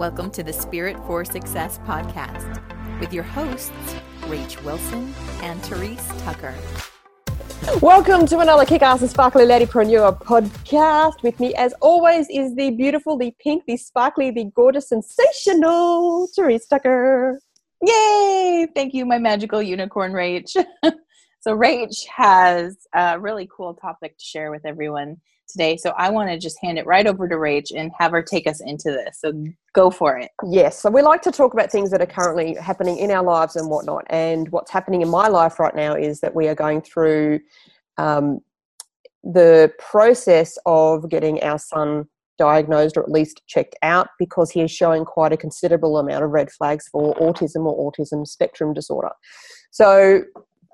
Welcome to the Spirit for Success podcast with your hosts, Rach Wilson and Therese Tucker. Welcome to another Kick Ass and Sparkly Ladypreneur podcast. With me, as always, is the beautiful, the pink, the sparkly, the gorgeous, sensational Therese Tucker. Yay! Thank you, my magical unicorn Rach. so, Rach has a really cool topic to share with everyone today. So I want to just hand it right over to Rach and have her take us into this. So go for it. Yes. So we like to talk about things that are currently happening in our lives and whatnot. And what's happening in my life right now is that we are going through um, the process of getting our son diagnosed or at least checked out because he is showing quite a considerable amount of red flags for autism or autism spectrum disorder. So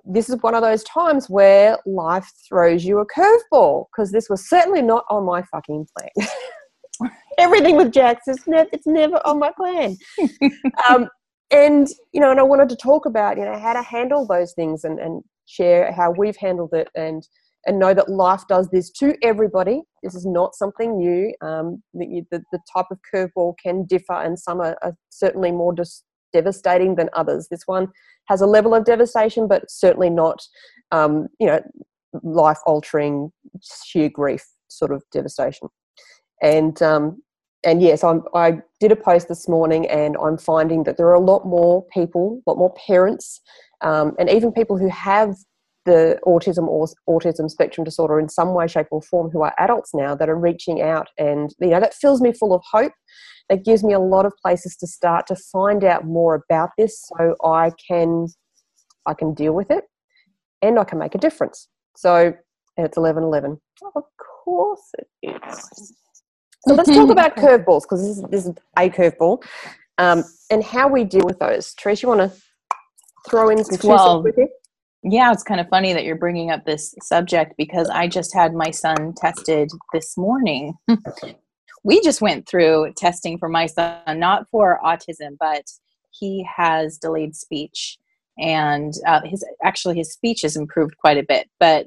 this is one of those times where life throws you a curveball because this was certainly not on my fucking plan. Everything with Jaks is never it's never on my plan. um, and you know, and I wanted to talk about you know how to handle those things and, and share how we've handled it and and know that life does this to everybody. This is not something new. Um, the, the, the type of curveball can differ, and some are, are certainly more dis- devastating than others. This one has a level of devastation, but certainly not, um, you know, life altering, sheer grief sort of devastation. And um, and yes, I'm, I did a post this morning, and I'm finding that there are a lot more people, a lot more parents, um, and even people who have the autism or autism spectrum disorder in some way, shape, or form who are adults now that are reaching out, and you know that fills me full of hope it gives me a lot of places to start to find out more about this so I can I can deal with it and I can make a difference. So it's 11 11. Of course it is. So let's talk about curveballs because this is, this is a curveball um, and how we deal with those. Trish, you want to throw in some well, with you? Yeah, it's kind of funny that you're bringing up this subject because I just had my son tested this morning we just went through testing for my son, not for autism, but he has delayed speech, and uh, his actually his speech has improved quite a bit. But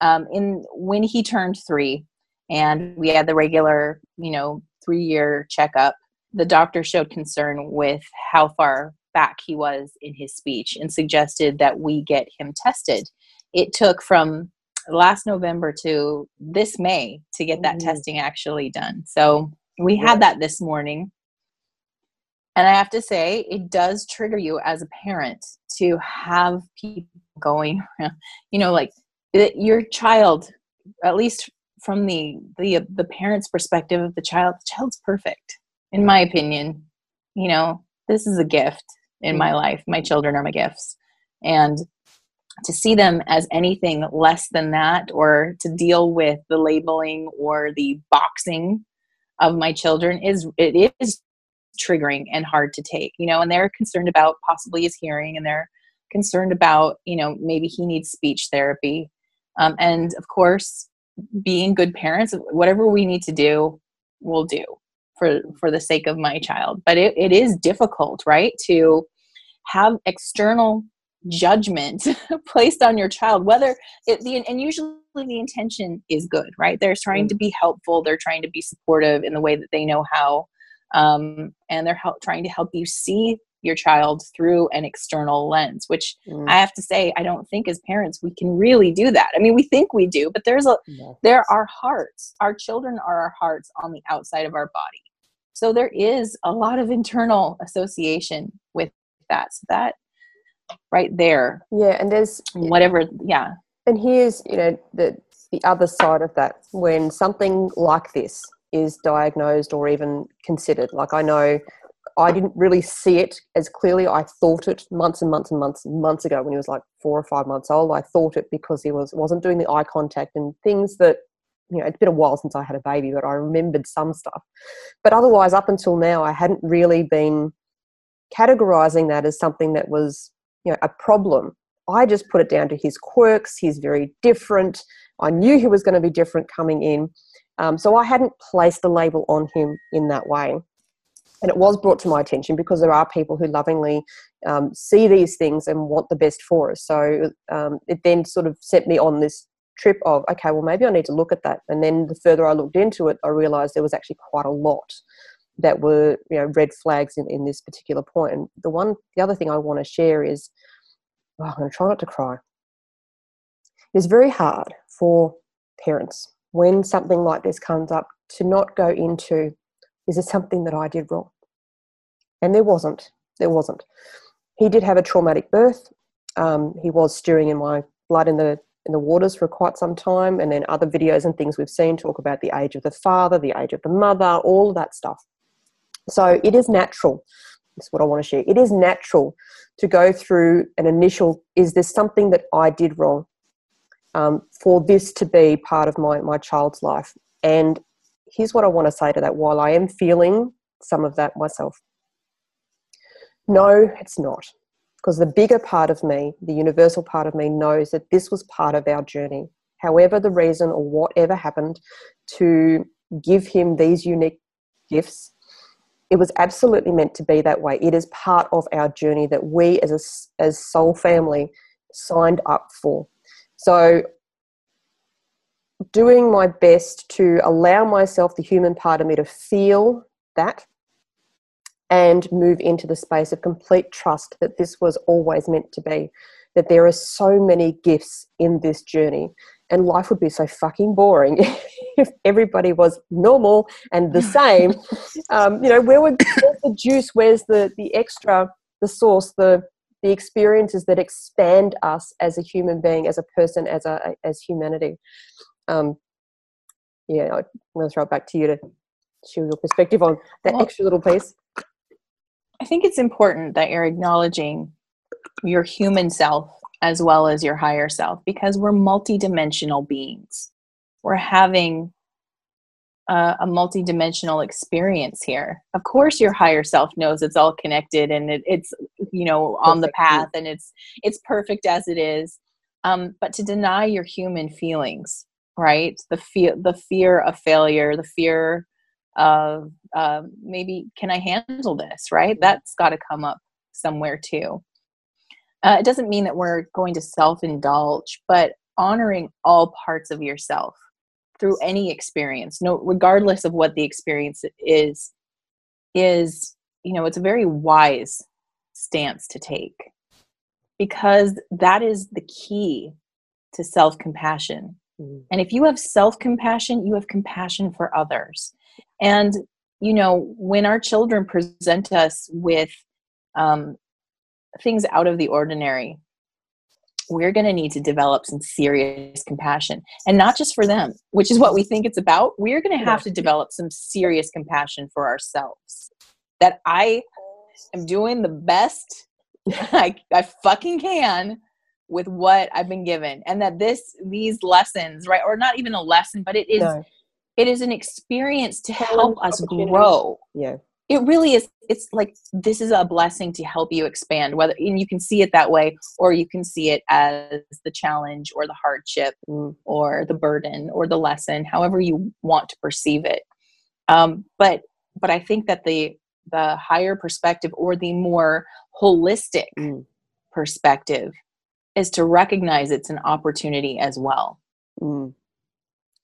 um, in when he turned three, and we had the regular, you know, three year checkup, the doctor showed concern with how far back he was in his speech and suggested that we get him tested. It took from last November to this May to get that mm-hmm. testing actually done. So we had that this morning. And I have to say, it does trigger you as a parent to have people going, you know, like your child, at least from the, the the parent's perspective of the child, the child's perfect, in my opinion. You know, this is a gift in my mm-hmm. life. My children are my gifts. And to see them as anything less than that or to deal with the labeling or the boxing of my children is it is triggering and hard to take you know and they're concerned about possibly his hearing and they're concerned about you know maybe he needs speech therapy um, and of course being good parents whatever we need to do we'll do for for the sake of my child. But it, it is difficult right to have external judgment placed on your child whether it the and usually the intention is good right? They're trying to be helpful. They're trying to be supportive in the way that they know how. Um, and they're help, trying to help you see your child through an external lens which mm. i have to say i don't think as parents we can really do that. I mean we think we do but there's a yeah. there are hearts. Our children are our hearts on the outside of our body so there is a lot of internal association with that so that right there. Yeah, and there's whatever. Yeah, and here's you know the the other side of that when something like this is diagnosed or even considered. Like I know I didn't really see it as clearly. I thought it months and months and months and months ago when he was like four or five months old. I thought it because he was wasn't doing the eye contact and things that you know it's been a while since I had a baby, but I remembered some stuff. But otherwise, up until now, I hadn't really been categorizing that as something that was you know a problem. I just put it down to his quirks. He's very different. I knew he was going to be different coming in. Um, so i hadn't placed the label on him in that way. And it was brought to my attention because there are people who lovingly um, see these things and want the best for us. So um, it then sort of set me on this trip of okay well maybe i need to look at that and then the further i looked into it i realized there was actually quite a lot that were you know red flags in, in this particular point. And the one, the other thing I want to share is, oh, I'm going to try not to cry. It's very hard for parents when something like this comes up to not go into, is it something that I did wrong? And there wasn't. There wasn't. He did have a traumatic birth. Um, he was stewing in my blood in the in the waters for quite some time, and then other videos and things we've seen talk about the age of the father, the age of the mother, all of that stuff. So it is natural. That's what I want to share. It is natural to go through an initial is this something that I did wrong um, for this to be part of my, my child's life? And here's what I want to say to that while I am feeling some of that myself. No, it's not. Because the bigger part of me, the universal part of me, knows that this was part of our journey. However, the reason or whatever happened to give him these unique gifts it was absolutely meant to be that way. It is part of our journey that we as a, as soul family signed up for. So doing my best to allow myself the human part of me to feel that and move into the space of complete trust that this was always meant to be that there are so many gifts in this journey and life would be so fucking boring if everybody was normal and the same. um, you know, where would where's the juice? Where's the the extra, the source, the the experiences that expand us as a human being, as a person, as a as humanity. Um, yeah, I'm going to throw it back to you to share your perspective on that well, extra little piece. I think it's important that you're acknowledging your human self as well as your higher self because we're multidimensional beings. We're having a, a multidimensional experience here. Of course, your higher self knows it's all connected and it, it's you know on the path and it's it's perfect as it is. Um, but to deny your human feelings, right? The fear, the fear of failure, the fear of um, maybe can I handle this, right? That's got to come up somewhere too. Uh, it doesn't mean that we're going to self indulge, but honoring all parts of yourself through any experience, no, regardless of what the experience is, is you know it's a very wise stance to take because that is the key to self compassion. Mm-hmm. And if you have self compassion, you have compassion for others. And you know when our children present us with um, things out of the ordinary, we're going to need to develop some serious compassion. And not just for them, which is what we think it's about. We're going to have to develop some serious compassion for ourselves. That I am doing the best I, I fucking can with what I've been given. And that this, these lessons, right, or not even a lesson, but it is. No. It is an experience to help us grow. Yeah it really is it's like this is a blessing to help you expand whether and you can see it that way or you can see it as the challenge or the hardship mm. or the burden or the lesson however you want to perceive it um, but but i think that the the higher perspective or the more holistic mm. perspective is to recognize it's an opportunity as well mm.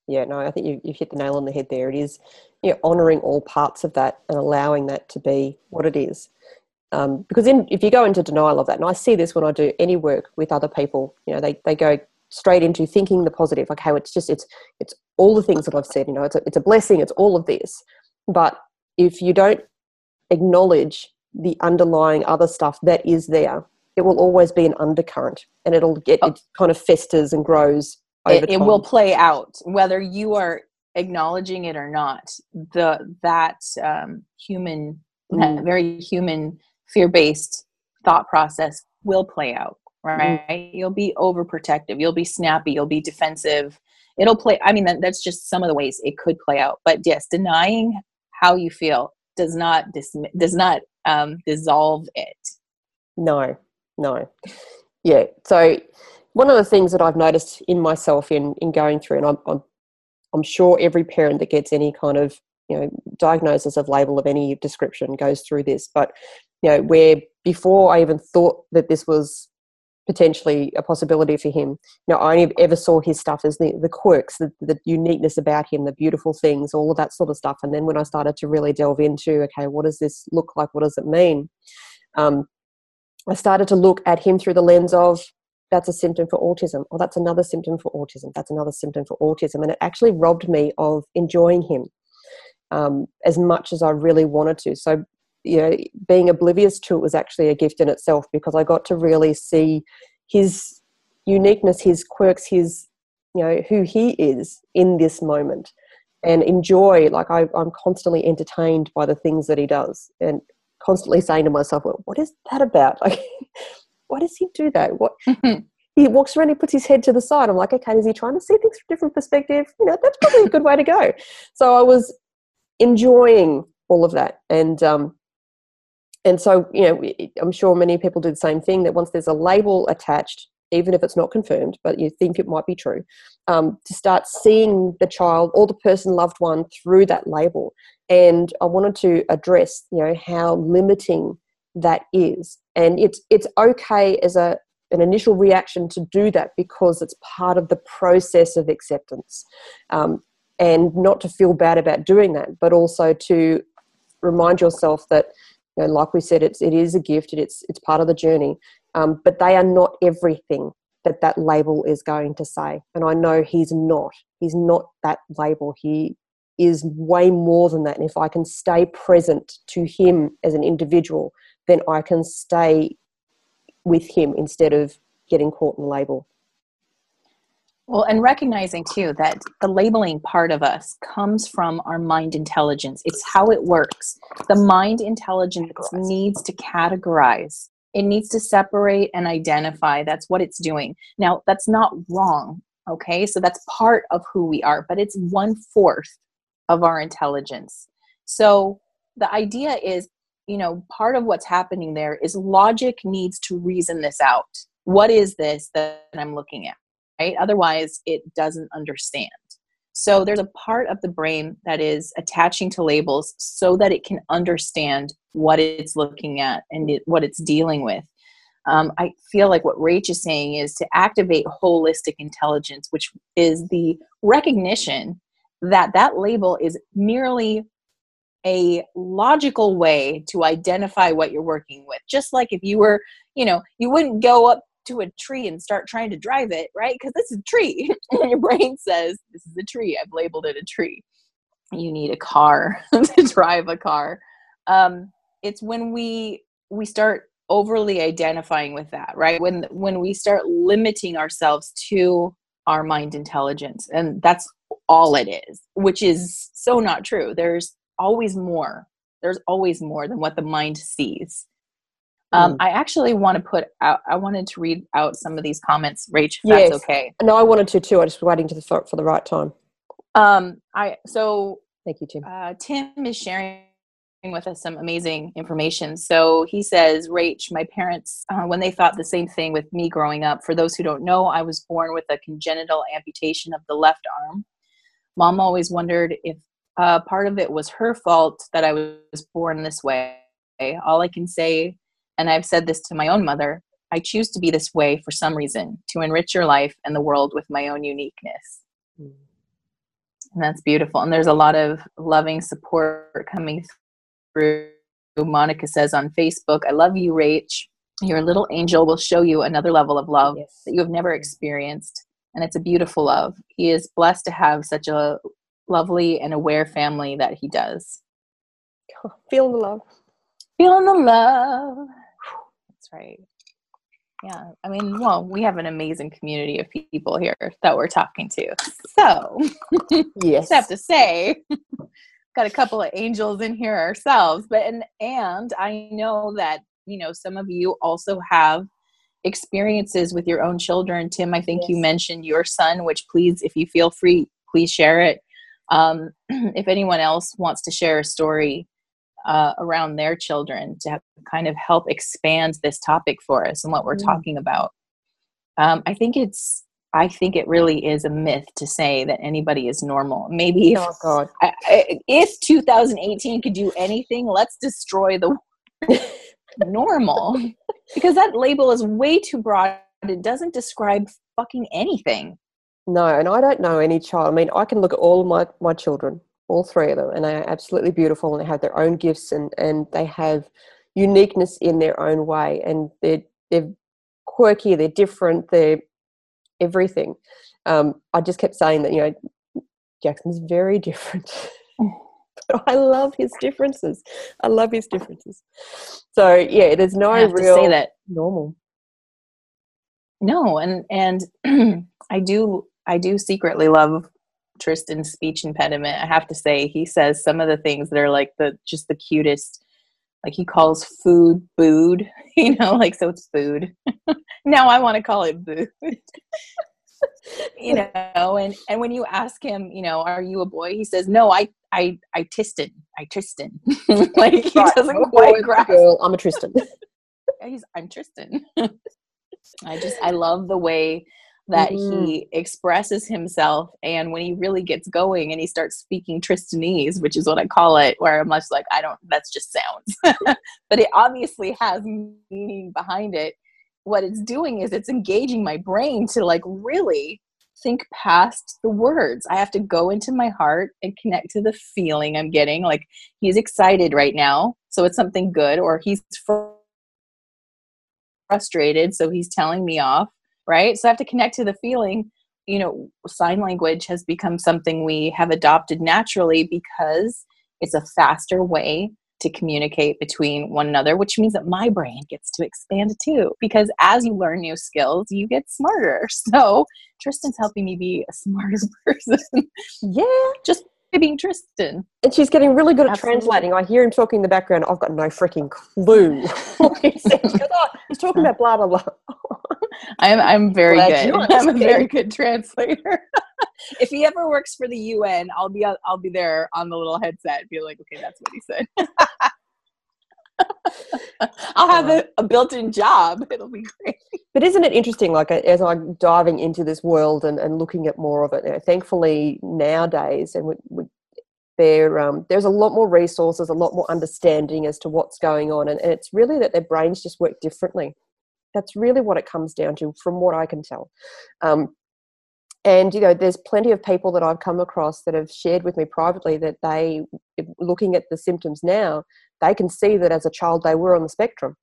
Yeah, no, I think you, you've hit the nail on the head there. It is you know, honouring all parts of that and allowing that to be what it is. Um, because in, if you go into denial of that, and I see this when I do any work with other people, you know, they, they go straight into thinking the positive. Hey, it's just it's it's all the things that I've said. You know, it's a, it's a blessing. It's all of this. But if you don't acknowledge the underlying other stuff that is there, it will always be an undercurrent, and it'll get oh. it kind of festers and grows it, it, will play out whether you are acknowledging it or not the that um, human mm. that very human fear-based thought process will play out right? Mm. you'll be overprotective you'll be snappy you'll be defensive. It'll play i mean that, that's just some of the ways it could play out. But yes denying how you feel does not dis- does not um, dissolve it. No no. Yeah so one of the things that I've noticed in myself in in going through, and I'm, I'm I'm sure every parent that gets any kind of you know diagnosis of label of any description goes through this, but you know where before I even thought that this was potentially a possibility for him. You know, I only ever saw his stuff as the, the quirks, the, the uniqueness about him, the beautiful things, all of that sort of stuff. And then when I started to really delve into, okay, what does this look like? What does it mean? Um, I started to look at him through the lens of that's a symptom for autism, or that's another symptom for autism, that's another symptom for autism. And it actually robbed me of enjoying him um, as much as I really wanted to. So you know, being oblivious to it was actually a gift in itself because I got to really see his uniqueness, his quirks, his, you know, who he is in this moment and enjoy. Like I, I'm constantly entertained by the things that he does and constantly saying to myself, well, what is that about? Like, why does he do that? What? he walks around, he puts his head to the side. I'm like, okay, is he trying to see things from a different perspective? You know, that's probably a good way to go. So I was enjoying all of that. And um, and so you know i'm sure many people do the same thing that once there's a label attached even if it's not confirmed but you think it might be true um, to start seeing the child or the person loved one through that label and i wanted to address you know how limiting that is and it's it's okay as a an initial reaction to do that because it's part of the process of acceptance um, and not to feel bad about doing that but also to remind yourself that you know, like we said, it's it is a gift. It's it's part of the journey. Um, but they are not everything that that label is going to say. And I know he's not. He's not that label. He is way more than that. And if I can stay present to him as an individual, then I can stay with him instead of getting caught in the label. Well, and recognizing too that the labeling part of us comes from our mind intelligence. It's how it works. The mind intelligence needs to categorize, it needs to separate and identify. That's what it's doing. Now, that's not wrong. Okay, so that's part of who we are, but it's one fourth of our intelligence. So the idea is, you know, part of what's happening there is logic needs to reason this out. What is this that I'm looking at? right? Otherwise, it doesn't understand. So there's a part of the brain that is attaching to labels so that it can understand what it's looking at and it, what it's dealing with. Um, I feel like what Rach is saying is to activate holistic intelligence, which is the recognition that that label is merely a logical way to identify what you're working with. Just like if you were, you know, you wouldn't go up to a tree and start trying to drive it, right? Because this is a tree. and your brain says, This is a tree. I've labeled it a tree. You need a car to drive a car. Um, it's when we we start overly identifying with that, right? When when we start limiting ourselves to our mind intelligence, and that's all it is, which is so not true. There's always more. There's always more than what the mind sees. Um, mm. I actually want to put out, I wanted to read out some of these comments, Rach, if yes. that's okay. No, I wanted to too. I just was waiting to the for, for the right time. Um, I, so thank you, Tim. Uh, Tim is sharing with us some amazing information. So he says, Rach, my parents, uh, when they thought the same thing with me growing up, for those who don't know, I was born with a congenital amputation of the left arm. Mom always wondered if uh, part of it was her fault that I was born this way. All I can say and I've said this to my own mother I choose to be this way for some reason, to enrich your life and the world with my own uniqueness. Mm. And that's beautiful. And there's a lot of loving support coming through. Monica says on Facebook, I love you, Rach. Your little angel will show you another level of love yes. that you have never experienced. And it's a beautiful love. He is blessed to have such a lovely and aware family that he does. Feeling the love. Feeling the love That's right. Yeah, I mean, well, we have an amazing community of people here that we're talking to. So, yes, I have to say, got a couple of angels in here ourselves. But and and I know that you know some of you also have experiences with your own children. Tim, I think yes. you mentioned your son, which please, if you feel free, please share it. Um, if anyone else wants to share a story uh, around their children to kind of help expand this topic for us and what we're mm. talking about. Um, I think it's I think it really is a myth to say that anybody is normal. Maybe if, oh God. I, I, if 2018 could do anything, let's destroy the normal because that label is way too broad it doesn't describe fucking anything. No, and I don't know any child. I mean, I can look at all my, my children, all three of them, and they are absolutely beautiful and they have their own gifts and, and they have uniqueness in their own way. And they're, they're quirky, they're different, they're everything. Um, I just kept saying that, you know, Jackson's very different. but I love his differences. I love his differences. So yeah, there's no I have real to say that normal. no, and and I do I do secretly love Tristan's speech impediment. I have to say, he says some of the things that are like the just the cutest. Like he calls food food, you know, like so it's food. now I want to call it food. you know, and and when you ask him, you know, are you a boy? He says, no, I I I Tristan, I Tristan. like he Right, doesn't I'm quite grasp. girl, I'm a Tristan. He's I'm Tristan. I just I love the way that Mm. he expresses himself and when he really gets going and he starts speaking Tristanese, which is what I call it, where I'm just like, I don't that's just sounds. but it obviously has meaning behind it. What it's doing is it's engaging my brain to like really think past the words. I have to go into my heart and connect to the feeling I'm getting. Like he's excited right now, so it's something good, or he's frustrated, so he's telling me off, right? So I have to connect to the feeling. You know, sign language has become something we have adopted naturally because it's a faster way to communicate between one another, which means that my brain gets to expand too. Because as you learn new skills, you get smarter. So Tristan's helping me be a smarter person yeah. just being Tristan. And she's getting really good at Absolutely. translating. I hear him talking in the background. I've got no freaking clue he says. Oh, he's talking about blah, blah, blah. I'm I'm very Glad good. I'm a very good translator. if he ever works for the UN, I'll be I'll be there on the little headset. Be like, okay, that's what he said. I'll have a, a built-in job. It'll be great. But isn't it interesting, like as I'm diving into this world and, and looking at more of it, you know, thankfully nowadays, and we, we, there, um, there's a lot more resources, a lot more understanding as to what's going on. And, and it's really that their brains just work differently. That's really what it comes down to, from what I can tell. Um, and, you know, there's plenty of people that I've come across that have shared with me privately that they, looking at the symptoms now, they can see that as a child they were on the spectrum.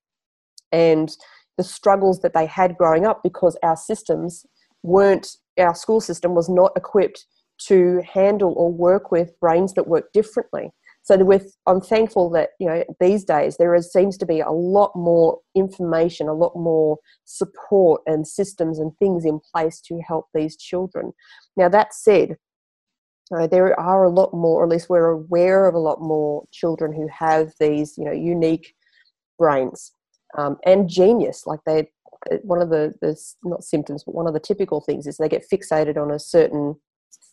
And the struggles that they had growing up because our systems weren't our school system was not equipped to handle or work with brains that work differently so with i'm thankful that you know these days there is, seems to be a lot more information a lot more support and systems and things in place to help these children now that said uh, there are a lot more or at least we're aware of a lot more children who have these you know unique brains um, and genius. Like they, one of the, the not symptoms, but one of the typical things is they get fixated on a certain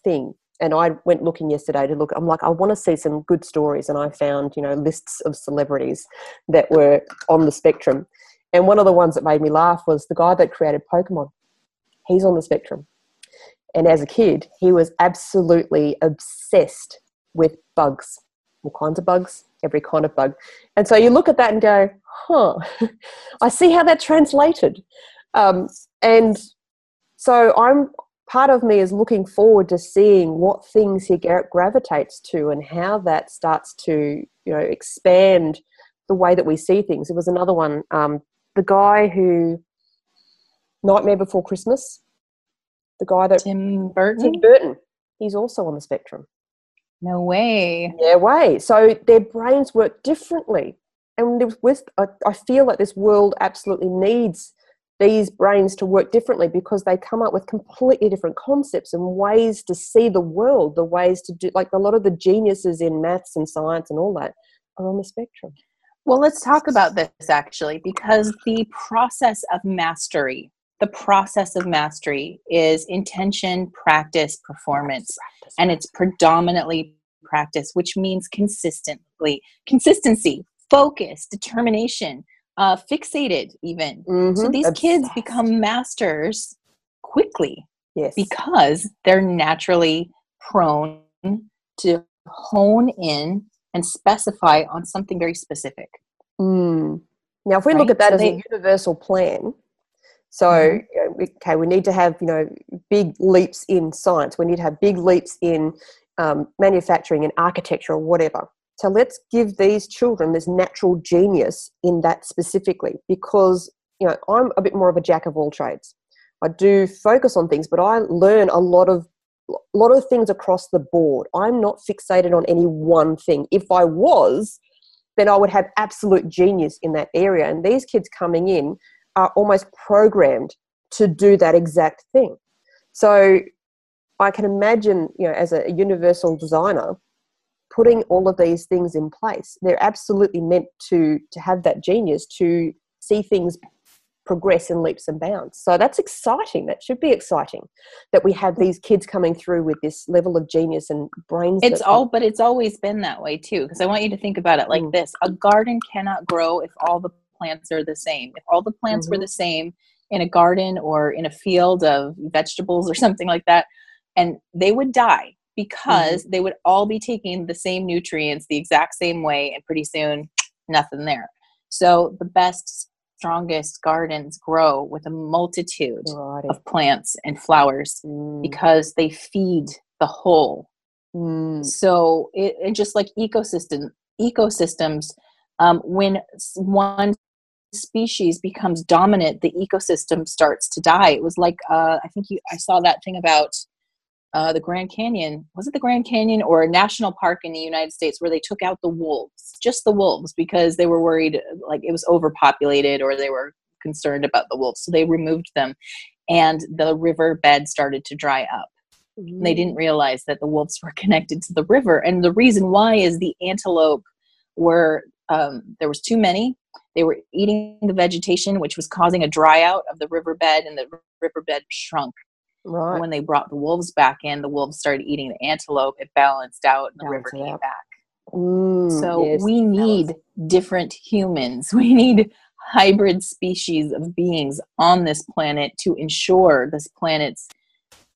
thing. And I went looking yesterday to look. I'm like, I want to see some good stories, and I found you know lists of celebrities that were on the spectrum. And one of the ones that made me laugh was the guy that created Pokemon. He's on the spectrum. And as a kid, he was absolutely obsessed with bugs, all kinds of bugs, every kind of bug. And so you look at that and go, huh, I see how that translated. Um, and so I'm part of me is looking forward to seeing what things he gravitates to and how that starts to, you know, expand the way that we see things. There was another one, um, the guy who Nightmare Before Christmas, the guy that Tim Burton? Tim Burton, he's also on the spectrum. No way. Yeah, way. So their brains work differently. And with- with, I, I feel like this world absolutely needs these brains to work differently because they come up with completely different concepts and ways to see the world, the ways to do, like a lot of the geniuses in maths and science and all that are on the spectrum. Well, let's talk about this actually, because the process of mastery, the process of mastery is intention, practice, performance, and it's predominantly practice, which means consistently, consistency, focus, determination, uh, fixated, even. So Mhm. these kids become masters quickly yes. because they're naturally prone to hone in and specify on something very specific. Mm. Now, if we look at that So as they- a universal plan, So, mm-hmm. okay, we need to have you know big leaps in science. We need to have big leaps in um, manufacturing and architecture or whatever. So let's give these children this natural genius in that specifically, because you know I'm a bit more of a jack of all trades. I do focus on things, but I learn a lot of a lot of things across the board. I'm not fixated on any one thing. If I was, then I would have absolute genius in that area. And these kids coming in are almost programmed to do that exact thing. So I can imagine, you know, as a universal designer, putting all of these things in place. They're absolutely meant to to have that genius to see things progress in leaps and bounds. So that's exciting. That should be exciting that we have these kids coming through with this level of genius and brains. It's all, but it's always been that way too. Because I want you to think about it like mm. this: a garden cannot grow if all the plants are the same. If all the plants mm-hmm. were the same in a garden or in a field of vegetables or something like that, and they would die because mm-hmm. they would all be taking the same nutrients the exact same way, and pretty soon, nothing there. So the best strongest gardens grow with a multitude of plants and flowers mm. because they feed the whole. Mm. So it and just like ecosystem ecosystems, um, when one species becomes dominant, the ecosystem starts to die. It was like uh, I think you, I saw that thing about uh, the Grand Canyon. Was it the Grand Canyon or a national park in the United States where they took out the wolves, just the wolves, because they were worried like it was overpopulated or they were concerned about the wolves. So they removed them, and the river bed started to dry up. Mm-hmm. They didn't realize that the wolves were connected to the river, and the reason why is the antelope were um, there was too many. They were eating the vegetation, which was causing a dry out of the riverbed, and the riverbed shrunk Right. When they brought the wolves back in, the wolves started eating the antelope. It balanced out, and the river came back. Mm, so yes, we need different humans. We need hybrid species of beings on this planet to ensure this planet's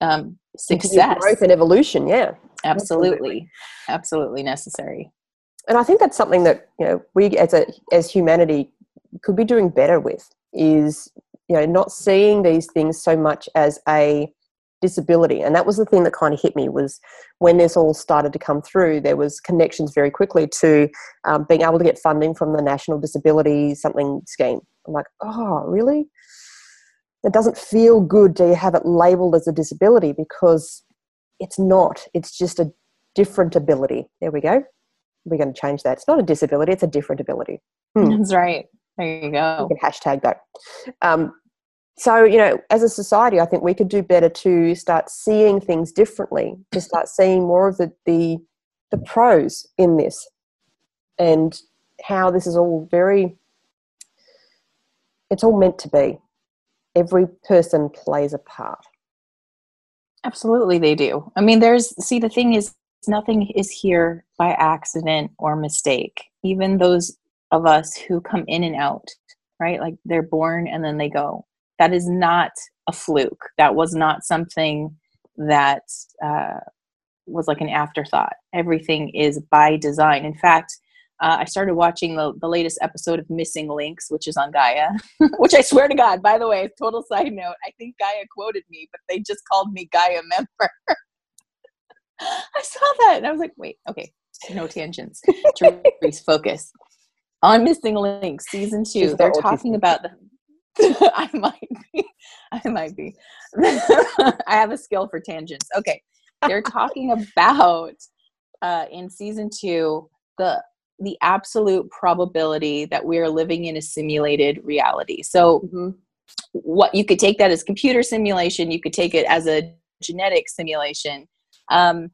um, success, growth, and evolution. Yeah, absolutely. absolutely, absolutely necessary. And I think that's something that you know we as a as humanity could be doing better with is you know not seeing these things so much as a disability. And that was the thing that kind of hit me was when this all started to come through there was connections very quickly to um, being able to get funding from the national disability something scheme. I'm like oh really? It doesn't feel good to have it labeled as a disability because it's not. It's just a different ability. There we go. We're going to change that. It's not a disability it's a different ability. Hmm. that's right. There you go. You can hashtag that. Um, so you know as a society i think we could do better to start seeing things differently to mm. start seeing more of the the, the pros in this and how this is all very it's all meant to be. Every person plays a part. Absolutely they do. I mean there's see the thing is nothing is here by accident or mistake. Even those of us who come in and out right like they're born and then they go that is not a fluke. That was not something that uh, was like an afterthought. Everything is by design. In fact, uh, I started watching the, the latest episode of Missing Links, which is on Gaia, which I swear to God, by the way, total side note, I think Gaia quoted me, but they just called me Gaia member. I saw that and I was like, wait, okay, no tangents. Therese, focus. On Missing Links, season two, they're talking about the, I might be. I might be. I have a skill for tangents. Okay. They're talking about uh, in season two the the absolute probability that we are living in a simulated reality. So mm-hmm. what you could take that as computer simulation, you could take it as a genetic simulation. Um,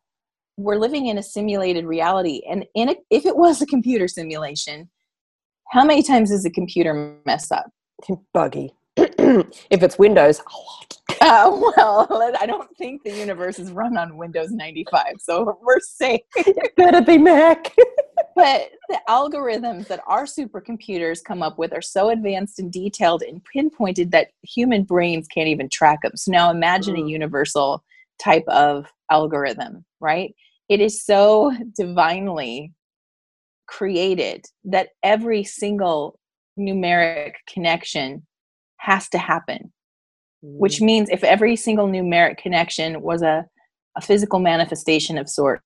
we're living in a simulated reality, and in a, if it was a computer simulation, how many times does a computer mess up? Buggy. if it's Windows, a lot. Uh, well, I don't think the universe is run on Windows 95, so we're safe. it better be Mac. but the algorithms that our supercomputers come up with are so advanced and detailed and pinpointed that human brains can't even track them. So now imagine mm. a universal type of algorithm, right? It is so divinely created that every single numeric connection has to happen which means if every single numeric connection was a, a physical manifestation of sorts,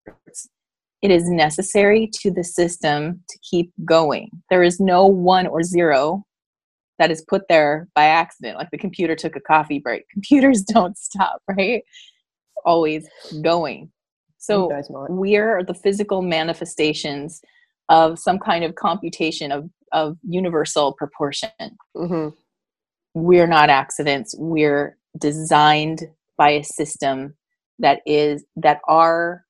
it is necessary to the system to keep going. There is no one or zero that is put there by accident, like the computer took a coffee break. Computers don't stop, right? Always going. So we're the physical manifestations of some kind of computation of, of universal proportion. Mm-hmm. We're not accidents. We're designed by a system that is that our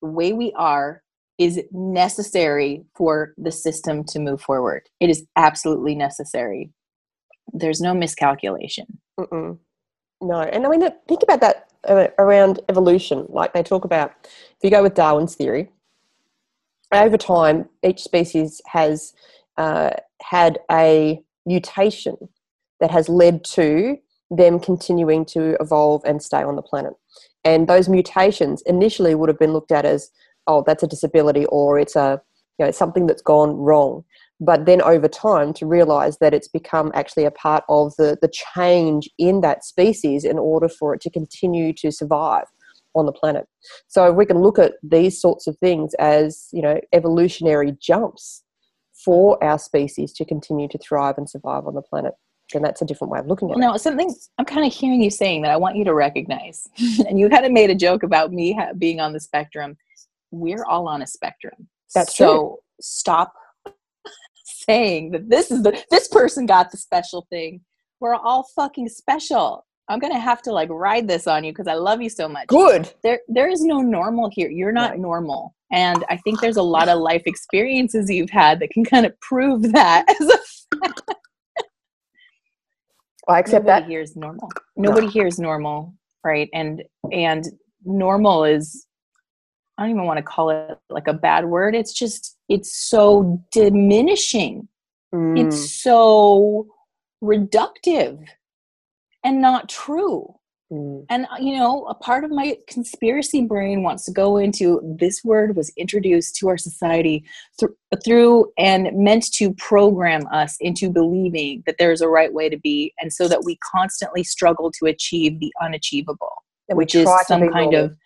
way we are is necessary for the system to move forward. It is absolutely necessary. There's no miscalculation. Mm-mm. no. And i mean think about that uh, around evolution. Like they talk about if you go with darwin's theory over time each species has uh, had a mutation that has led to them continuing to evolve and stay on the planet. And those mutations initially would have been looked at as, oh, that's a disability or it's a you know something that's gone wrong. But then over time to realize that it's become actually a part of the, the change in that species in order for it to continue to survive on the planet. So we can look at these sorts of things as, you know, evolutionary jumps for our species to continue to thrive and survive on the planet then that's a different way of looking at well, it. No, something I'm kind of hearing you saying that I want you to recognize, and you kind of made a joke about me ha- being on the spectrum. We're all on a spectrum. That's so true. stop saying that this is the this person got the special thing. We're all fucking special. I'm gonna have to like ride this on you because I love you so much. Good. There, there is no normal here. You're not right. normal, and I think there's a lot of life experiences you've had that can kind of prove that as a I accept Nobody that. here is normal. Nobody no. here is normal, right? And and normal is I don't even want to call it like a bad word. It's just it's so diminishing. Mm. It's so reductive and not true. Mm. And, uh, you know, a part of my conspiracy brain wants to go into this word was introduced to our society th- through and meant to program us into believing that there's a right way to be, and so that we constantly struggle to achieve the unachievable, and which is some kind normal. of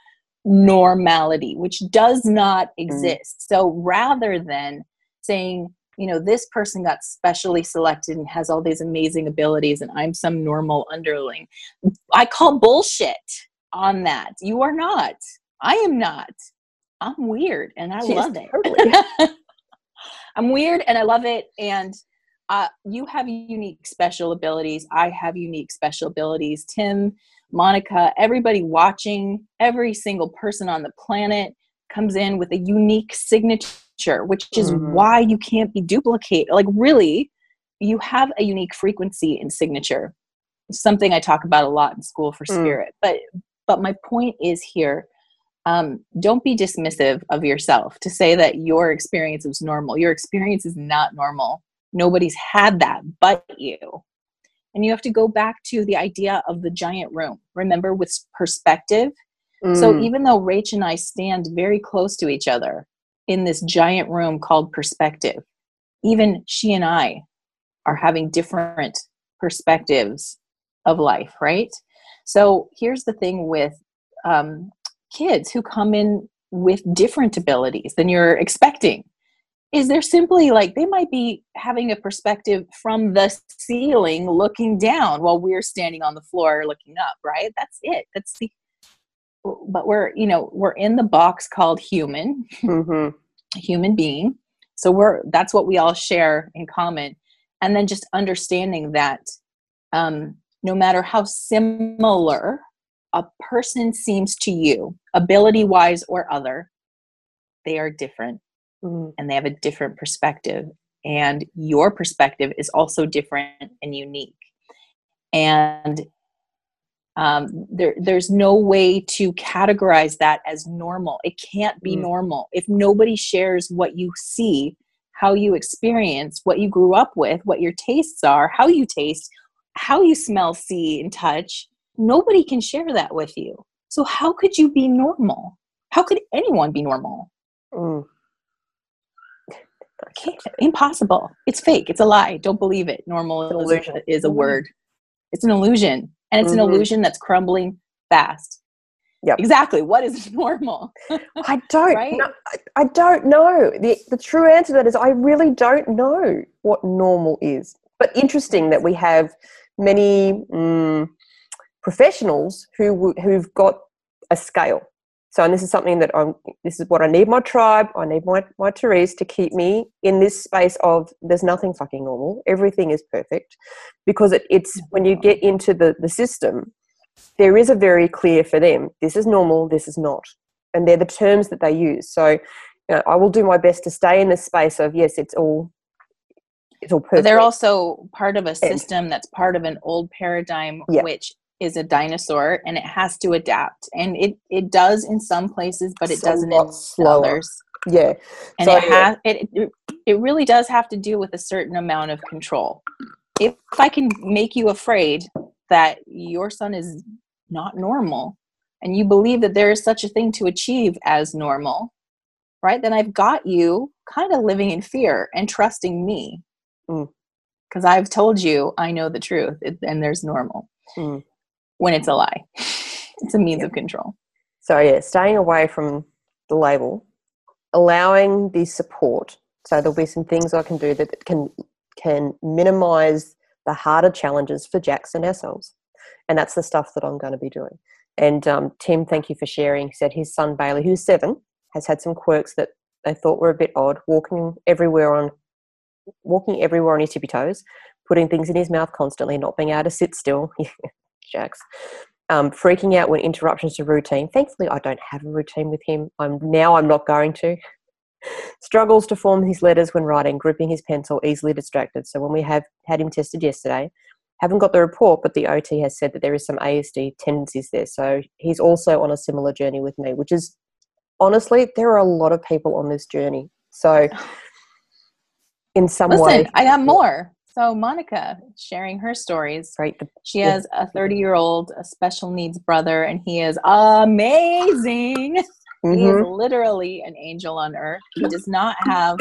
normality, which does not mm. exist. Mm. So rather than saying, you know this person got specially selected and has all these amazing abilities and i'm some normal underling. I call bullshit on that. You are not. I am not. I'm weird and i love it. totally. i'm weird and i love it and uh, you have unique special abilities. I have unique special abilities. Tim monica everybody watching every single person on the planet comes in with a unique signature, which is mm-hmm. why you can't be duplicated. Like, really, you have a unique frequency in signature. Something I talk about a lot in school for mm. spirit. But but my point is here. Um, don't be dismissive of yourself to say that your experience is normal. Your experience is not normal. Nobody's had that but you. And you have to go back to the idea of the giant room. Remember, with perspective, so mm. even though Rach and I stand very close to each other in this giant room called perspective, even she and I are having different perspectives of life, right? So here's the thing with um, kids who come in with different abilities than you're expecting is they're simply like they might be having a perspective from the ceiling looking down while we're standing on the floor looking up right? That's it. That's the but we're you know we're in the box called human mm-hmm. human being so we're that's what we all share in common and then just understanding that um, no matter how similar a person seems to you ability wise or other they are different mm-hmm. and they have a different perspective and your perspective is also different and unique and um, there, there's no way to categorize that as normal. It can't be mm. normal. If nobody shares what you see, how you experience, what you grew up with, what your tastes are, how you taste, how you smell, see, and touch, nobody can share that with you. So, how could you be normal? How could anyone be normal? Mm. Impossible. It's fake. It's a lie. Don't believe it. Normal is, is a word. It's an illusion and it's Mhm. an illusion that's crumbling fast. yeah Exactly. What is normal? I don't Right? know. I, I don't know. The, the true answer to that is I really don't know what normal is. But interesting that we have many mm, professionals who who've got a scale. So, and this is something that I'm. This is what I need my tribe. I need my my Therese to keep me in this space of there's nothing fucking normal. Everything is perfect, because it, it's when you get into the the system, there is a very clear for them. This is normal. This is not, and they're the terms that they use. So, you know, I will do my best to stay in this space of yes, it's all. It's all But perfect. they're also part of a system that's part of an old paradigm, Yeah. which is a dinosaur, and it has to adapt. And it it does in some places, but it a doesn't in slower. others. yeah. and So, it has it, it it really does have to do with a certain amount of control if i can make you afraid that your son is not normal and you believe that there is such a thing to achieve as normal right then i've got you kind of living in fear and trusting me Mm. because i've told you i know the truth and there's normal Mm. When it's a lie it's a means of control So yeah, staying away from the label, allowing the support. So there'll be some things I can do that can can minimize the harder challenges for Jaks and ourselves, and that's the stuff that I'm going to be doing. And um, Tim, thank you for sharing. He said his son Bailey, who's seven, has had some quirks that they thought were a bit odd, walking everywhere on walking everywhere on his tippy toes, putting things in his mouth constantly, not being able to sit still. Jaks um, freaking out when interruptions to routine. Thankfully, I don't have a routine with him. I'm now. I'm not going to. Struggles to form his letters when writing, gripping his pencil, easily distracted. So when we have had him tested yesterday, haven't got the report, but the OT has said that there is some ASD tendencies there. So he's also on a similar journey with me, which is honestly there are a lot of people on this journey. So in some listen way, i got more so monica sharing her stories. The, She has a 30 year old a special needs brother, and he is amazing. He Mhm. is literally an angel on earth. He does not have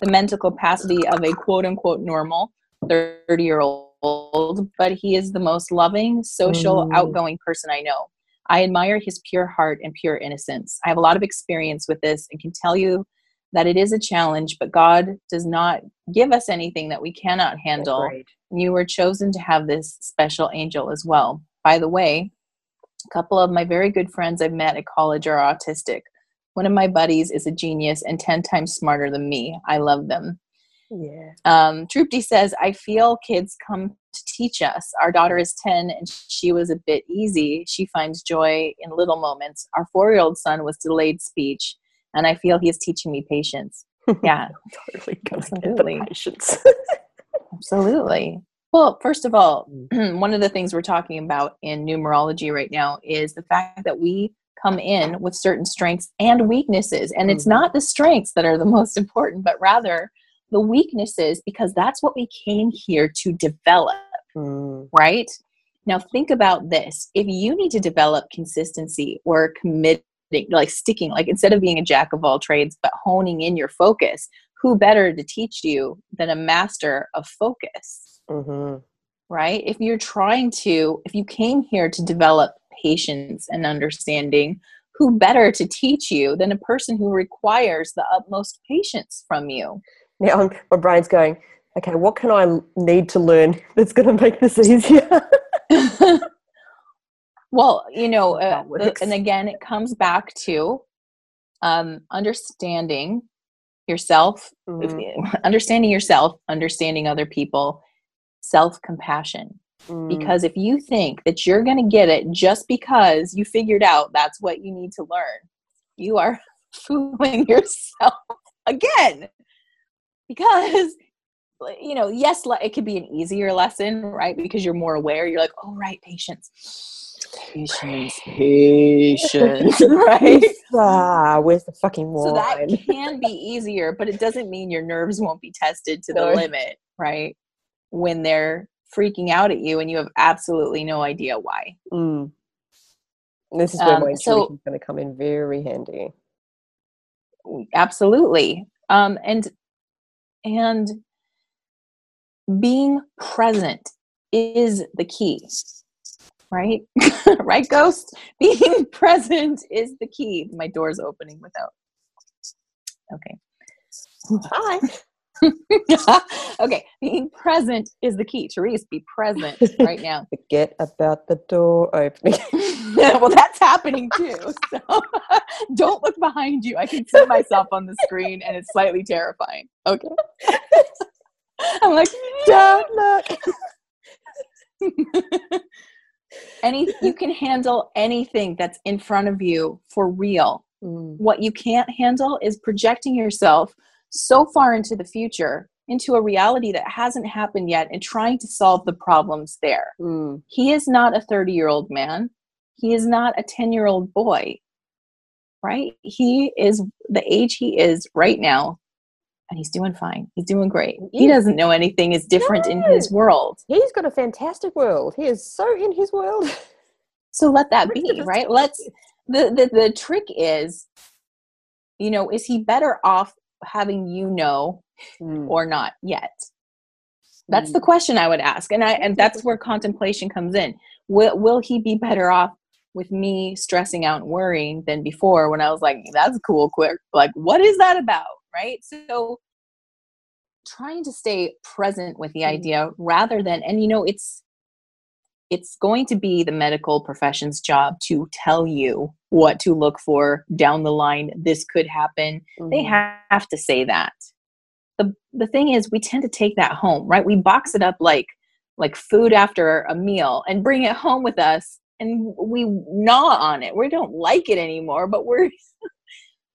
the mental capacity of a quote unquote normal 30 year old, but he is the most loving, social, Mm. outgoing person I know. I admire his pure heart and pure innocence. I have a lot of experience with this and can tell you that it is a challenge, but God does not give us anything that we cannot handle Agreed. you were chosen to have this special angel as well. By the way, a couple of my very good friends I've met at college are autistic. One of my buddies is a genius and 10 times smarter than me. I love them. Yeah. Um, Troopty says, I feel kids come to teach us. Our daughter is 10 and she was a bit easy. She finds joy in little moments. Our four year old son was delayed speech, and I feel he's teaching me patience. Yeah, Totally Absolutely. patience. Absolutely. Well, first of all, Mm. one of the things we're talking about in numerology right now is the fact that we come in with certain strengths and weaknesses. And it's Mhm. not the strengths that are the most important, but rather the weaknesses, because that's what we came here to develop, Mm. right? Now, think about this. If you need to develop consistency or committing, like sticking, like instead of being a jack of all trades, but honing in your focus, who better to teach you than a master of focus? Mhm. right? If you're trying to, if you came here to develop patience and understanding, who better to teach you than a person who requires the utmost patience from you? Now I'm, my brain's going, okay, what can i need to learn that's going to make this easier? well, you know, uh, works. and again, it comes back to um, understanding yourself, Mm, understanding yourself, understanding other people, self compassion. mm, Because if you think that you're going to get it just because you figured out that's what you need to learn, you are fooling yourself again. Because, you know, yes, it could be an easier lesson, right? Because you're more aware. You're like, oh, right, patience. Patience, patience, right? ah, where's the fucking So that can be easier, but it doesn't mean your nerves won't be tested to the No. limit, right? When they're freaking out at you and you have absolutely no idea why. Mm. This is where Um, my so- is going to come in very handy. Absolutely. Um, and and being present is the key. Right? right, ghost? Being present is the key. My door's opening without. Okay. Hi. okay, being present is the key. Therese, be present right now. Forget about the door opening. well, that's happening too. So don't look behind you. I can see myself on the screen and it's slightly terrifying. Okay. I'm like, don't mm. look. Any you can handle anything that's in front of you for real. Mm. What you can't handle is projecting yourself so far into the future into a reality that hasn't happened yet and trying to solve the problems there. Mm. He is not a 30 year old man. He is not a 10 year old boy, right? He is the age he is right now, and he's doing fine. He's doing great. He Yeah. doesn't know anything is different in his world. He's got a fantastic world. He is so in his world. So let that be, right? Let's the, the the trick is, you know, is he better off having you know Mm. or not yet? That's the question I would ask. And I and that's where contemplation comes in. Will will he be better off with me stressing out and worrying than before when I was like, that's cool, quick. Like, what is that about? Right. So trying to stay present with the Mhm. idea rather than and you know, it's it's going to be the medical profession's job to tell you what to look for down the line. This could happen they Mhm. have to say that the the thing is we tend to take that home right we box it up like like food after a meal and bring it home with us and we gnaw on it we don't like it anymore but we're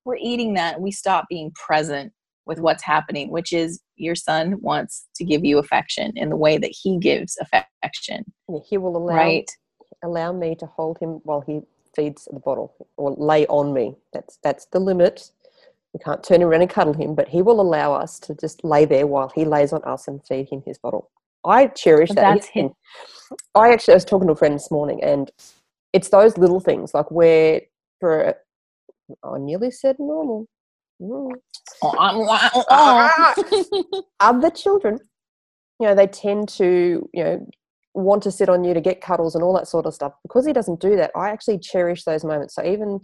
we're eating that we stop being present with what's happening which is your son wants to give you affection in the way that he gives affection Yeah, he will allow right allow me to hold him while he feeds the bottle or lay on me. That's that's the limit. We can't turn around and cuddle him, but he will allow us to just lay there while he lays on us and feed him his bottle. I cherish that. that's him. I actually I was talking to a friend this morning, and it's those little things like where for I nearly said normal. Mm. Other children, you know, they tend to, you know, want to sit on you to get cuddles and all that sort of stuff. Because he doesn't do that, I actually cherish those moments. So even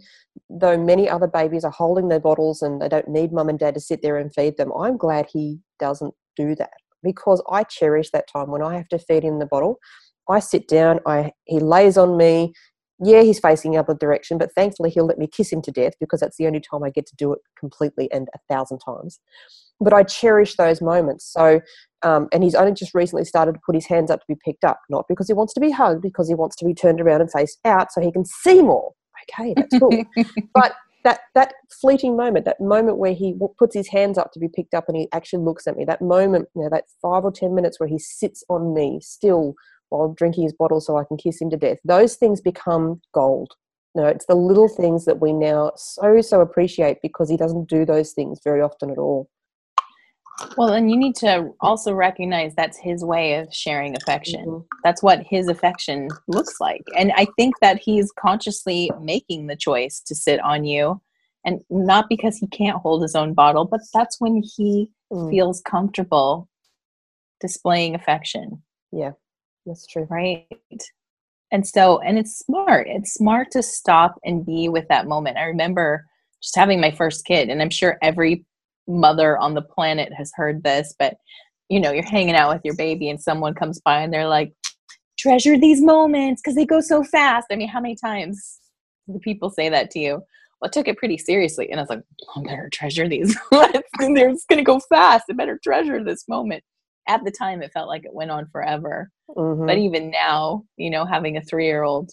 though many other babies are holding their bottles and they don't need mum and dad to sit there and feed them, I'm glad he doesn't do that because I cherish that time when I have to feed him the bottle. I sit down, I he lays on me. Yeah, he's facing the other direction, but thankfully he'll let me kiss him to death because that's the only time I get to do it completely and a thousand times. But I cherish those moments. So, um, and he's only just recently started to put his hands up to be picked up, not because he wants to be hugged, because he wants to be turned around and faced out so he can see more. Okay, that's cool. but that that fleeting moment, that moment where he w- puts his hands up to be picked up and he actually looks at me, that moment, you know, that five or ten minutes where he sits on me still while drinking his bottle so I can kiss him to death, those things become gold. You know, it's the little things that we now so so appreciate because he doesn't do those things very often at all. well and you need to also recognize that's his way of sharing affection. Mhm. that's what his affection looks like. And i think that he's consciously making the choice to sit on you. And not because he can't hold his own bottle but that's when he Mm, feels comfortable displaying affection that's true. right and so and it's smart it's smart to stop and be with that moment i remember just having my first kid and i'm sure every mother on the planet has heard this but you know you're hanging out with your baby and someone comes by and they're like treasure these moments because they go so fast i mean how many times do people say that to you well, I took it pretty seriously, and I was like, "I better treasure these. They're just to go fast. I better treasure this moment." At the time, it felt like it went on forever, Mhm. but even now you know having a three year old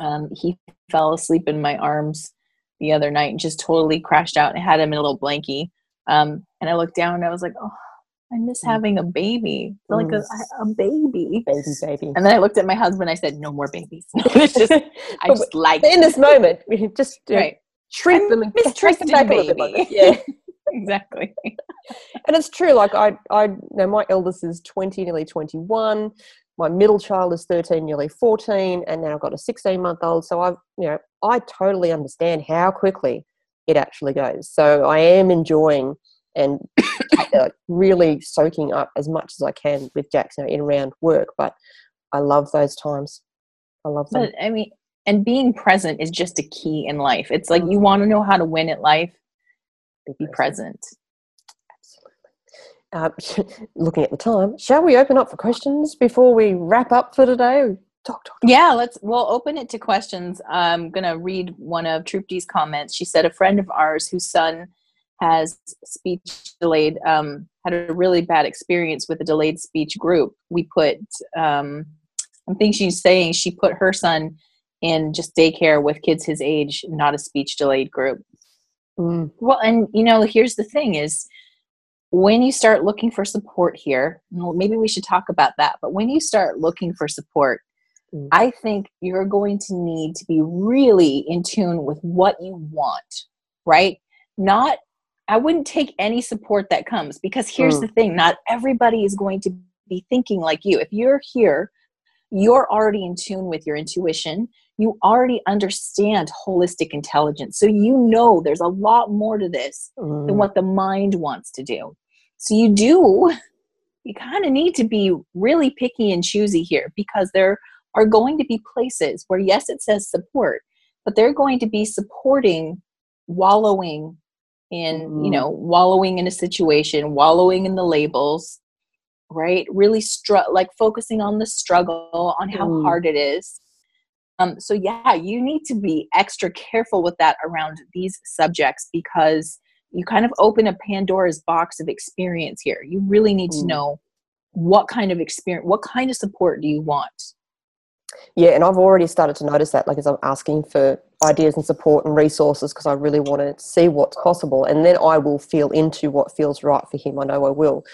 um, he fell asleep in my arms the other night and just totally crashed out and had him in a little blankie um, and i looked down and i was like oh i miss Mm. having a baby like a, a baby baby, baby. and then i looked at my husband i said no more babies it's just i just like in this moment, we just you right I'm them and take them back a little bit. baby. Yeah. exactly. And it's true like i i you know my eldest is 20 nearly 21 my middle child is 13 nearly 14 and now i've got a 16 month old so i've you know i totally understand how quickly it actually goes. So i am enjoying and uh, really soaking up as much as i can with jackson in around work but i love those times. I love them. But I mean, and being present is just a key in life. It's like you want to know how to win at life, be present. Absolutely. Uh, looking at the time, shall we open up for questions before we wrap up for today? Talk, talk, talk. Yeah, let's. We'll open it to questions. I'm gonna read one of Troop D's comments. She said a friend of ours whose son has speech delayed um, had a really bad experience with a delayed speech group. We put. Um, I think she's saying she put her son in just daycare with kids his age, not a speech delayed group. Mm. Well, and you know, here's the thing: is when you start looking for support here. Well, maybe we should talk about that. But when you start looking for support Mm. I think you're going to need to be really in tune with what you want, right? Not, I wouldn't take any support that comes because here's Mm. the thing not everybody is going to be thinking like you. If you're here, you're already in tune with your intuition. You already understand holistic intelligence. So you know there's a lot more to this than Mm. what the mind wants to do. So you do, you kind of need to be really picky and choosy here because there are going to be places where, yes, it says support, but they're going to be supporting wallowing in, you Mhm. know, wallowing in a situation, wallowing in the labels, right? Really str- like focusing on the struggle, on how Mm. hard it is. Um, so yeah, you need to be extra careful with that around these subjects because you kind of open a Pandora's box of experience here. You really need to Mm. know what kind of experience, what kind of support do you want? Yeah, and I've already started to notice that, like as I'm asking for ideas and support and resources because I really want to see what's possible, and then I will feel into what feels right for him. I know I will,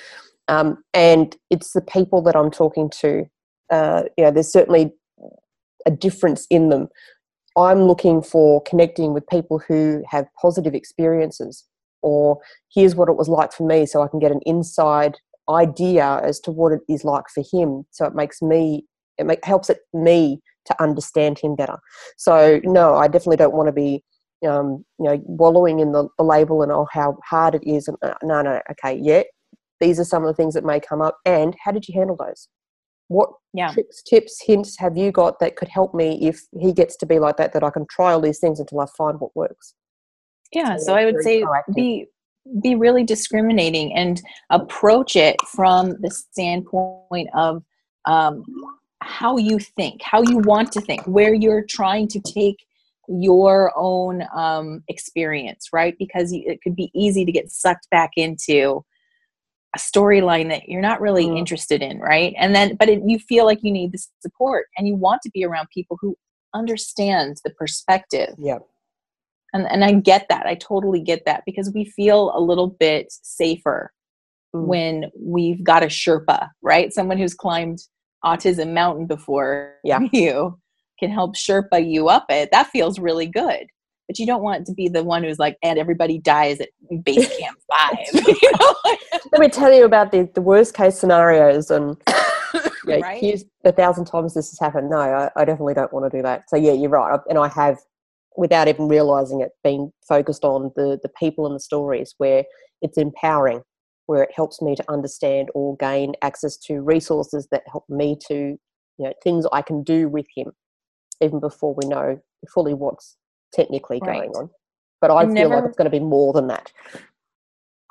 um, and it's the people that I'm talking to. Uh, you know, there's certainly a difference in them. I'm looking for connecting with people who have positive experiences, or here's what it was like for me, so I can get an inside idea as to what it is like for him. So it makes me it make, helps it me to understand him better. So no, I definitely don't want to be, um, you know, wallowing in the, the label and oh how hard it is. And uh, no, no, okay, yeah, these are some of the things that may come up. And how did you handle those? What Yeah. tricks, tips, hints have you got that could help me if he gets to be like that? That I can try all these things until I find what works. Yeah, So so I would say proactive. be be really discriminating and approach it from the standpoint of um, how you think, how you want to think, where you're trying to take your own um, experience, right? Because it could be easy to get sucked back into a storyline that you're not really Mm. interested in, right? And then, but it, you feel like you need the support, and you want to be around people who understand the perspective Yeah. and and I get that. I totally get that because we feel a little bit safer Mm. when we've got a Sherpa, right? Someone who's climbed autism mountain before Yeah. you can help Sherpa you up it. That feels really good. But you don't want to be the one who's like, and everybody dies at base camp five. you know? Let me tell you about the, the worst case scenarios and yeah, Right? here's a thousand times this has happened. No, I, I definitely don't want to do that. So yeah, you're right. And I have, without even realizing it, been focused on the the people and the stories where it's empowering, where it helps me to understand or gain access to resources that help me to, you know, things I can do with him, even before we know fully what's technically Right. going on. But I And feel like it's going to be more than that.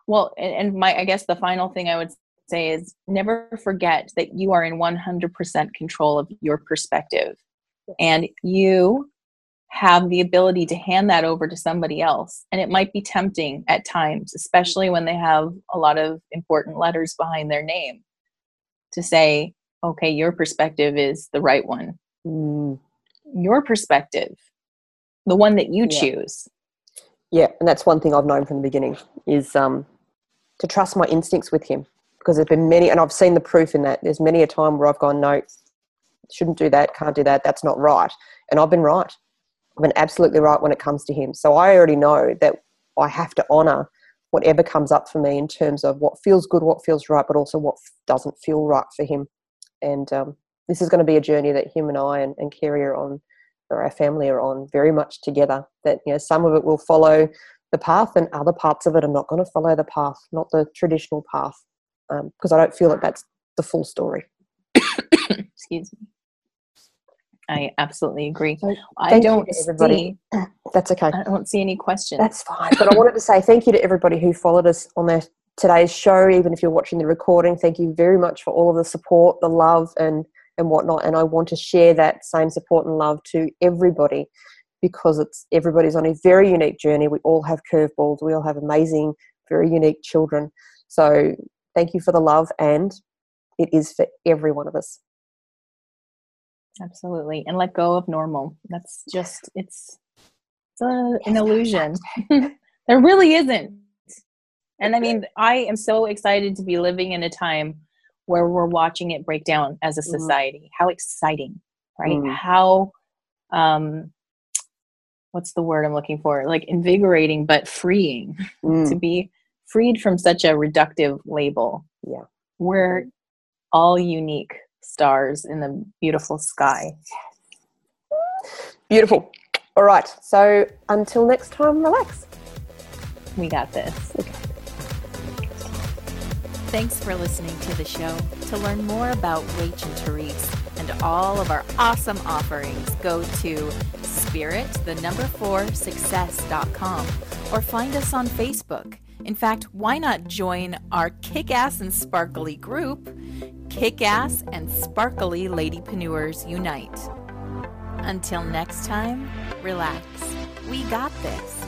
Well, and, and my I guess the final thing I would say is never forget that you are in 100% control of your perspective. And you have the ability to hand that over to somebody else. And it might be tempting at times, especially when they have a lot of important letters behind their name, to say, okay, your perspective is the right one. Mm. Your perspective, the one that you Yeah. choose. Yeah, and that's one thing I've known from the beginning is um, to trust my instincts with him because there's been many, and I've seen the proof in that. There's many a time where I've gone, no, shouldn't do that, can't do that, that's not right, and I've been right. I've been absolutely right when it comes to him. So I already know that I have to honour whatever comes up for me in terms of what feels good, what feels right, but also what f- doesn't feel right for him. And um, this is going to be a journey that him and I and, and Kerry are on, or our family are on, very much together. That you know, some of it will follow the path, and other parts of it are not going to follow the path, not the traditional path, um, because I don't feel that that's the full story. Excuse me. I absolutely agree. So I don't everybody. see. That's okay. I don't see any questions. That's fine. But I wanted to say thank you to everybody who followed us on their today's show. Even if you're watching the recording, thank you very much for all of the support, the love, and and whatnot. And I want to share that same support and love to everybody because it's everybody's on a very unique journey. We all have curveballs. We all have amazing, very unique children. So thank you for the love, and it is for every one of us. Absolutely. And let go of normal. That's just, it's, it's a, an illusion. there really isn't. And I mean, I am so excited to be living in a time where we're watching it break down as a Mhm. society. How exciting, right? Mm. How, um, what's the word I'm looking for? Like invigorating, but freeing to Mm, be freed from such a reductive label. Yeah. We're all unique stars in the beautiful sky. Beautiful. All right. So until next time, relax. We got this. Thanks for listening to the show. To learn more about Rach and Therese and all of our awesome offerings, go to spirit, the number four, success.com or find us on Facebook. In fact, why not join our kick ass and sparkly group, Kick Ass and Sparkly lady Ladypreneurs Unite. Until next time, relax. We got this.